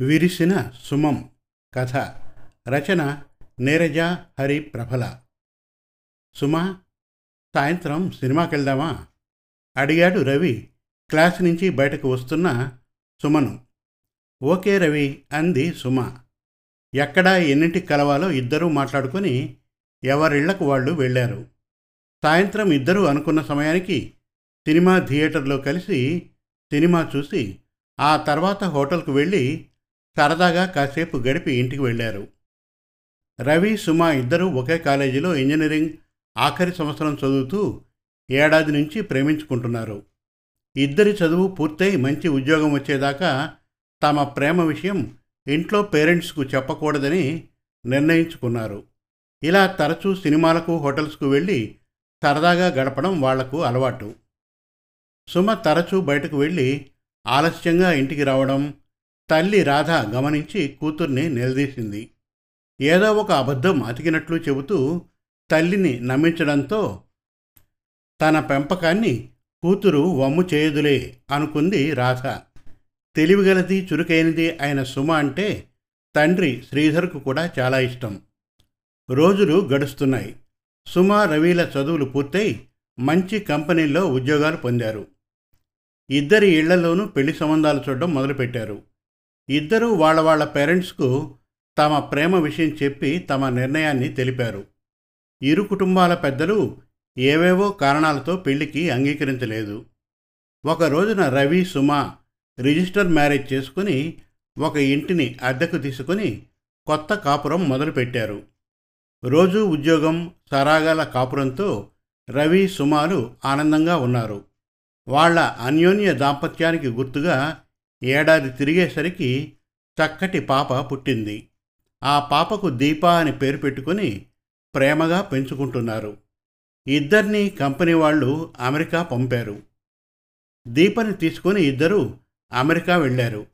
విరిసిన సుమం కథ రచన నీరజ హరి ప్రభల సుమా సాయంత్రం సినిమాకి వెళ్దామా అడిగాడు రవి క్లాస్ నుంచి బయటకు వస్తున్న సుమను. ఓకే రవి అంది సుమ. ఎక్కడ ఎన్నింటికి కలవాలో ఇద్దరూ మాట్లాడుకొని ఎవరిళ్ళకు వాళ్ళు వెళ్ళారు. సాయంత్రం ఇద్దరూ అనుకున్న సమయానికి సినిమా థియేటర్లో కలిసి సినిమా చూసి ఆ తర్వాత హోటల్కు వెళ్ళి సరదాగా కాసేపు గడిపి ఇంటికి వెళ్ళారు. రవి సుమ ఇద్దరూ ఒకే కాలేజీలో ఇంజనీరింగ్ ఆఖరి సంవత్సరం చదువుతూ ఏడాది నుంచి ప్రేమించుకుంటున్నారు. ఇద్దరి చదువు పూర్తయి మంచి ఉద్యోగం వచ్చేదాకా తమ ప్రేమ విషయం ఇంట్లో పేరెంట్స్కు చెప్పకూడదని నిర్ణయించుకున్నారు. ఇలా తరచూ సినిమాలకు హోటల్స్కు వెళ్ళి సరదాగా గడపడం వాళ్ళకు అలవాటు. సుమ తరచూ బయటకు వెళ్ళి ఆలస్యంగా ఇంటికి రావడం తల్లి రాధ గమనించి కూతుర్ని నిలదీసింది. ఏదో ఒక అబద్ధం అతికినట్లు చెబుతూ తల్లిని నమ్మించడంతో తన పెంపకాన్ని కూతురు వమ్ము చేయదులే అనుకుంది రాధ. తెలివిగలది చురుకైనది అయిన సుమ అంటే తండ్రి శ్రీధర్కు కూడా చాలా ఇష్టం. రోజులు గడుస్తున్నాయి. సుమ రవిల చదువులు పూర్తయి మంచి కంపెనీల్లో ఉద్యోగాలు పొందారు. ఇద్దరి ఇళ్ళలోనూ పెళ్ళి సంబంధాలు చూడడం మొదలుపెట్టారు. ఇద్దరూ వాళ్ళ వాళ్ళ పేరెంట్స్కు తమ ప్రేమ విషయం చెప్పి తమ నిర్ణయాన్ని తెలిపారు. ఇరు కుటుంబాల పెద్దలు ఏవేవో కారణాలతో పెళ్ళికి అంగీకరించలేదు. ఒక రోజున రవి సుమ రిజిస్టర్ మ్యారేజ్ చేసుకుని ఒక ఇంటిని అద్దెకు తీసుకుని కొత్త కాపురం మొదలుపెట్టారు. రోజూ ఉద్యోగం సరాగాల కాపురంతో రవి సుమాలు ఆనందంగా ఉన్నారు. వాళ్ళ అన్యోన్య దాంపత్యానికి గుర్తుగా ఏడాది తిరిగేసరికి చక్కటి పాప పుట్టింది. ఆ పాపకు దీప అని పేరు పెట్టుకుని ప్రేమగా పెంచుకుంటున్నారు. ఇద్దరినీ కంపెనీ వాళ్ళు అమెరికా పంపారు. దీపని తీసుకొని ఇద్దరు అమెరికా వెళ్ళారు.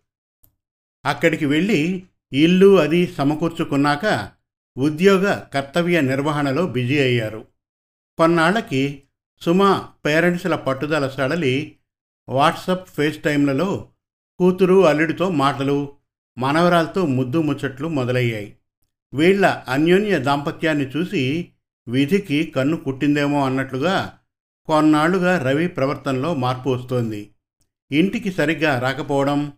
అక్కడికి వెళ్ళి ఇల్లు అది సమకూర్చుకున్నాక ఉద్యోగ కర్తవ్య నిర్వహణలో బిజీ అయ్యారు. కొన్నాళ్ళకి సుమ పేరెంట్స్ల పట్టుదల సడలి వాట్సప్ ఫేస్ టైంలలో కూతురు అల్లుడితో మాటలు మనవరాలతో ముద్దు ముచ్చట్లు మొదలయ్యాయి. వీళ్ళ అన్యోన్య దాంపత్యాన్ని చూసి విధికి కన్ను కుట్టిందేమో అన్నట్లుగా కొన్నాళ్ళుగా రవి ప్రవర్తనలో మార్పు వస్తోంది. ఇంటికి సరిగ్గా రాకపోవడం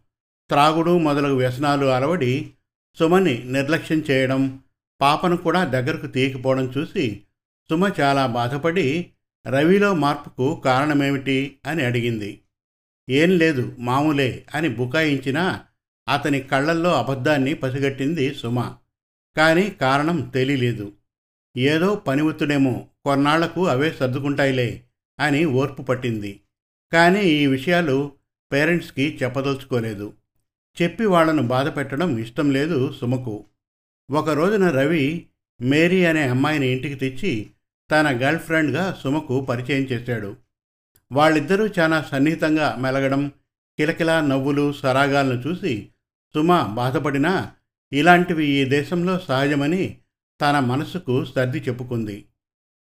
త్రాగుడు మొదలగు వ్యసనాలు అలవడి సుమని నిర్లక్ష్యం చేయడం పాపను కూడా దగ్గరకు తీయకపోవడం చూసి సుమ చాలా బాధపడి రవిలో మార్పుకు కారణమేమిటి అని అడిగింది. ఏం లేదు మామూలే అని బుకాయించినా అతని కళ్ళల్లో అబద్ధాన్ని పసిగట్టింది సుమ. కానీ కారణం తెలియలేదు ఏదో పనివుతుడేమో కొన్నాళ్ళకు అవే సర్దుకుంటాయిలే అని ఓర్పు పట్టింది. కానీ ఈ విషయాలు పేరెంట్స్కి చెప్పదలుచుకోలేదు. చెప్పి వాళ్ళను బాధ పెట్టడం ఇష్టం లేదు సుమకు. ఒక రోజున రవి మేరీ అనే అమ్మాయిని ఇంటికి తెచ్చి తన గర్ల్ ఫ్రెండ్గా సుమకు పరిచయం చేశాడు. వాళ్ళిద్దరూ చాలా సన్నిహితంగా మెలగడం కిలకిలా నవ్వులు సరాగాలను చూసి సుమ బాధపడినా ఇలాంటివి ఈ దేశంలో సహజమని తన మనసుకు సర్ది చెప్పుకుంది.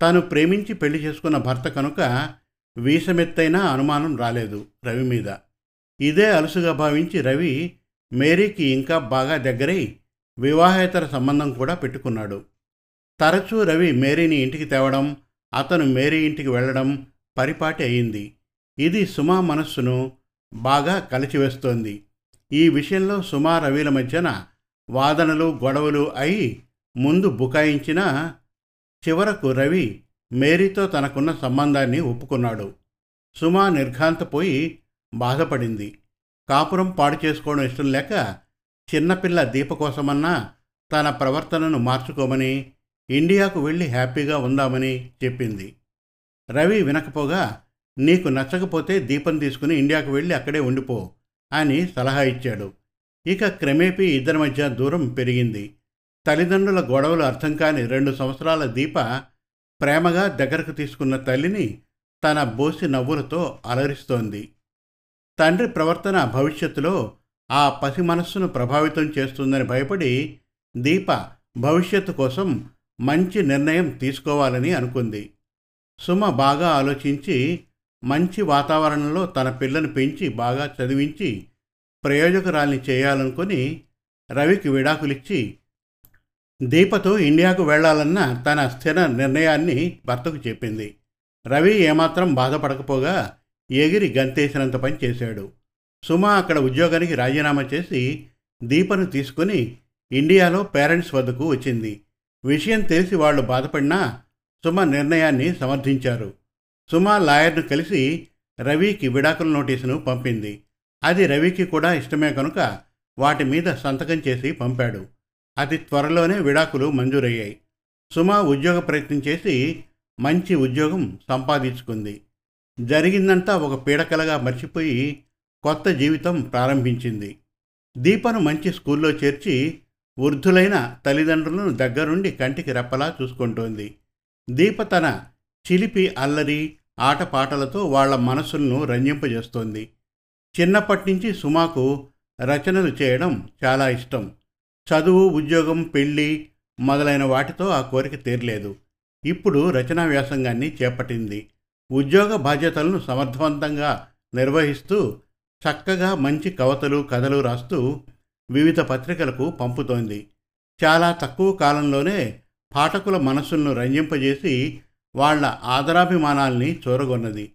తాను ప్రేమించి పెళ్ళి చేసుకున్న భర్త కనుక వీసమెత్తైనా అనుమానం రాలేదు రవి మీద. ఇదే అలుసుగా భావించి రవి మేరీకి ఇంకా బాగా దగ్గరై వివాహేతర సంబంధం కూడా పెట్టుకున్నాడు. తరచూ రవి మేరీని ఇంటికి తేవడం అతను మేరీ ఇంటికి వెళ్ళడం పరిపాటి అయింది. ఇది సుమా మనస్సును బాగా కలిచివేస్తోంది. ఈ విషయంలో సుమా రవిల మధ్యన వాదనలు గొడవలు అయి ముందు బుకాయించిన చివరకు రవి మేరీతో తనకున్న సంబంధాన్ని ఒప్పుకున్నాడు. సుమా నిర్ఘాంతపోయి బాధపడింది. కాపురం పాడు చేసుకోవడం ఇష్టం లేక చిన్నపిల్ల దీప కోసమన్నా తన ప్రవర్తనను మార్చుకోమని ఇండియాకు వెళ్ళి హ్యాపీగా ఉందామని చెప్పింది. రవి వినకపోగా నీకు నచ్చకపోతే దీపం తీసుకుని ఇండియాకు వెళ్ళి అక్కడే ఉండిపో అని సలహా ఇచ్చాడు. ఇక క్రమేపీ ఇద్దరి మధ్య దూరం పెరిగింది. తల్లిదండ్రుల గొడవలు అర్థం కాని రెండు సంవత్సరాల దీప ప్రేమగా దగ్గరకు తీసుకున్న తల్లిని తన బోసి నవ్వులతో అలరిస్తోంది. తండ్రి ప్రవర్తన భవిష్యత్తులో ఆ పసి మనస్సును ప్రభావితం చేస్తుందని భయపడి దీప భవిష్యత్తు కోసం మంచి నిర్ణయం తీసుకోవాలని అనుకుంది. సుమ బాగా ఆలోచించి మంచి వాతావరణంలో తన పిల్లను పెంచి బాగా చదివించి ప్రయోజకురాల్ని చేయాలనుకుని రవికి విడాకులిచ్చి దీపతో ఇండియాకు వెళ్ళాలన్న తన స్థిర నిర్ణయాన్ని భర్తకు చెప్పింది. రవి ఏమాత్రం బాధపడకపోగా ఎగిరి గంతేసినంత పని చేశాడు. సుమ అక్కడ ఉద్యోగానికి రాజీనామా చేసి దీపను తీసుకుని ఇండియాలో పేరెంట్స్ వద్దకు వచ్చింది. విషయం తెలిసి వాళ్ళు బాధపడినా సుమ నిర్ణయాన్ని సమర్థించారు. సుమ లాయర్ను కలిసి రవికి విడాకుల నోటీసును పంపింది. అది రవికి కూడా ఇష్టమే కనుక వాటి మీద సంతకం చేసి పంపాడు. అతి త్వరలోనే విడాకులు మంజూరయ్యాయి. సుమ ఉద్యోగ ప్రయత్నం చేసి మంచి ఉద్యోగం సంపాదించుకుంది. జరిగిందంతా ఒక పీడకలగా మర్చిపోయి కొత్త జీవితం ప్రారంభించింది. దీపను మంచి స్కూల్లో చేర్చి వృద్ధులైన తల్లిదండ్రులను దగ్గరుండి కంటికి రెప్పలా చూసుకుంటోంది. దీప తన చిలిపి అల్లరి ఆటపాటలతో వాళ్ళ మనసులను రంజింపజేస్తోంది. చిన్నప్పటి నుంచి సుమాకు రచనలు చేయడం చాలా ఇష్టం. చదువు ఉద్యోగం పెళ్ళి మొదలైన వాటితో ఆ కోరిక తీరలేదు. ఇప్పుడు రచనా వ్యాసంగాన్ని చేపట్టింది. ఉద్యోగ బాధ్యతలను సమర్థవంతంగా నిర్వహిస్తూ చక్కగా మంచి కవతలు కథలు రాస్తూ వివిధ పత్రికలకు పంపుతోంది. చాలా తక్కువ కాలంలోనే పాఠకుల మనస్సులను రంజింపజేసి వాళ్ళ ఆదరాభిమానాల్ని చూరగొన్నది.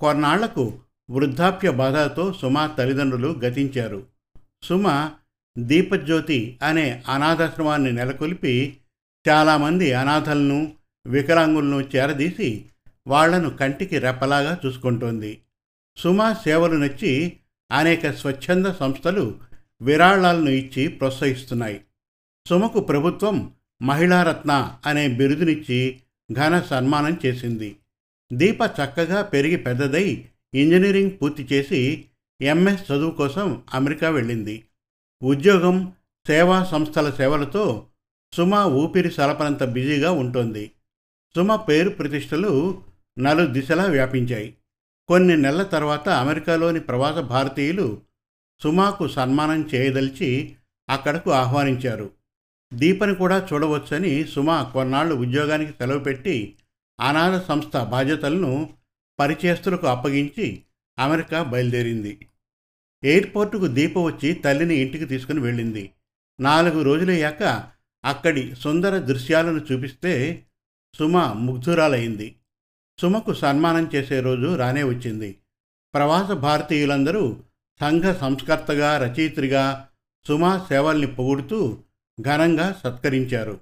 కొన్నాళ్ళకు వృద్ధాప్య బాధతో సుమ తల్లిదండ్రులు గతించారు. సుమ దీపజ్యోతి అనే అనాథాశ్రమాన్ని నెలకొల్పి చాలామంది అనాథలను వికలాంగులను చేరదీసి వాళ్ళను కంటికి రెప్పలాగా చూసుకుంటోంది. సుమ సేవలు నచ్చి అనేక స్వచ్ఛంద సంస్థలు విరాళాలను ఇచ్చి ప్రోత్సహిస్తున్నాయి. సుమకు ప్రభుత్వం మహిళారత్న అనే బిరుదునిచ్చి ఘన సన్మానం చేసింది. దీప చక్కగా పెరిగి పెద్దదై ఇంజనీరింగ్ పూర్తి చేసి ఎంఎస్ చదువు కోసం అమెరికా వెళ్ళింది. ఉద్యోగం సేవా సంస్థల సేవలతో సుమ ఊపిరి సలపనంత బిజీగా ఉంటుంది. సుమ పేరు ప్రతిష్టలు నలు దిశలా వ్యాపించాయి. కొన్ని నెలల తర్వాత అమెరికాలోని ప్రవాస భారతీయులు సుమాకు సన్మానం చేయదలిచి అక్కడకు ఆహ్వానించారు. దీపని కూడా చూడవచ్చని సుమ కొన్నాళ్ళు ఉద్యోగానికి సెలవు పెట్టి అనాథ సంస్థ బాధ్యతలను పరిచేస్తులకు అప్పగించి అమెరికా బయలుదేరింది. ఎయిర్పోర్టుకు దీప వచ్చి తల్లిని ఇంటికి తీసుకుని వెళ్ళింది. నాలుగు రోజులయ్యాక అక్కడి సుందర దృశ్యాలను చూపిస్తే సుమ ముగ్ధురాలయ్యింది సుమకు సన్మానం చేసే రోజు రానే వచ్చింది. ప్రవాస భారతీయులందరూ సంఘ సంస్కర్తగా రచయిత్రిగా సుమ సేవల్ని పొగుడుతూ ఘనంగా సత్కరించారు.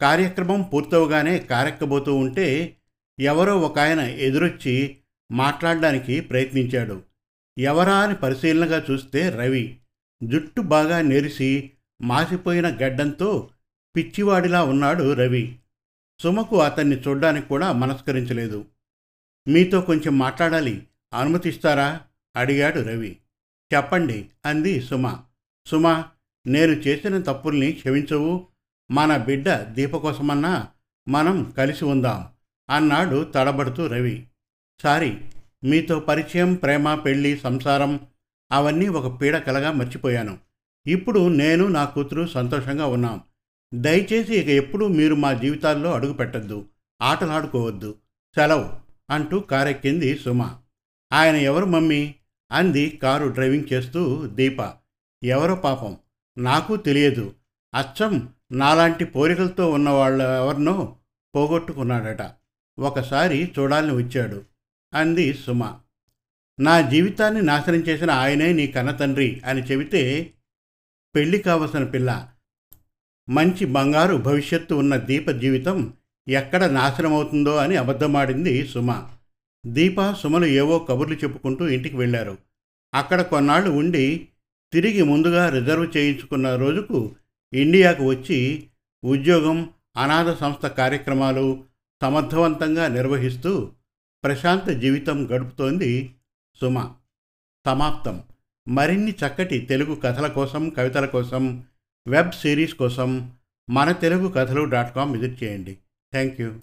కార్యక్రమం పూర్తవగానే కారెక్కబోతూ ఉంటే ఎవరో ఒక ఆయన ఎదురొచ్చి మాట్లాడడానికి ప్రయత్నించాడు. ఎవరా అని పరిశీలనగా చూస్తే రవి జుట్టు బాగా నెరిసి మాసిపోయిన గడ్డంతో పిచ్చివాడిలా ఉన్నాడు రవి. సుమకు అతన్ని చూడ్డానికి కూడా మనస్కరించలేదు. మీతో కొంచెం మాట్లాడాలి అనుమతిస్తారా? అడిగాడు రవి. చెప్పండి అంది సుమ. సుమ నేను చేసిన తప్పుల్ని క్షమించవు. మన బిడ్డ దీప కోసమన్నా మనం కలిసి ఉందాం. అన్నాడు తడబడుతూ రవి. సారీ మీతో పరిచయం ప్రేమ పెళ్ళి సంసారం అవన్నీ ఒక పీడ కలగా మర్చిపోయాను. ఇప్పుడు నేను నా కూతురు సంతోషంగా ఉన్నాం. దయచేసి ఇక ఎప్పుడూ మీరు మా జీవితాల్లో అడుగు పెట్టద్దు ఆటలాడుకోవద్దు. సెలవు అంటూ కారెక్కింది సుమ. ఆయన ఎవరు మమ్మీ? అంది కారు డ్రైవింగ్ చేస్తూ దీప. ఎవరో పాపం. నాకు తెలియదు. అచ్చం నాలాంటి పోరికలతో ఉన్న వాళ్ళు ఎవరినో పోగొట్టుకున్నాడట. ఒకసారి చూడాలని వచ్చాడు. అంది సుమ. నా జీవితాన్ని నాశనం చేసిన ఆయనే నీ కన్నతండ్రి అని చెబితే పెళ్ళి కావలసిన పిల్ల. మంచి బంగారు భవిష్యత్తు ఉన్న దీప జీవితం ఎక్కడ నాశనమవుతుందో అని అబద్ధమాడింది సుమ. దీప సుమలు ఏవో కబుర్లు చెప్పుకుంటూ ఇంటికి వెళ్ళారు. అక్కడ కొన్నాళ్ళు ఉండి తిరిగి ముందుగా రిజర్వ్ చేయించుకున్న రోజుకు ఇండియాకు వచ్చి ఉద్యోగం అనాథ సంస్థ కార్యక్రమాలు సమర్థవంతంగా నిర్వహిస్తూ ప్రశాంత జీవితం గడుపుతోంది సుమ. సమాప్తం. మరిన్ని చక్కటి తెలుగు కథల కోసం కవితల కోసం వెబ్ సిరీస్ కోసం మన తెలుగు కథలు డాట్ కామ్ విజిట్ చేయండి. Thank you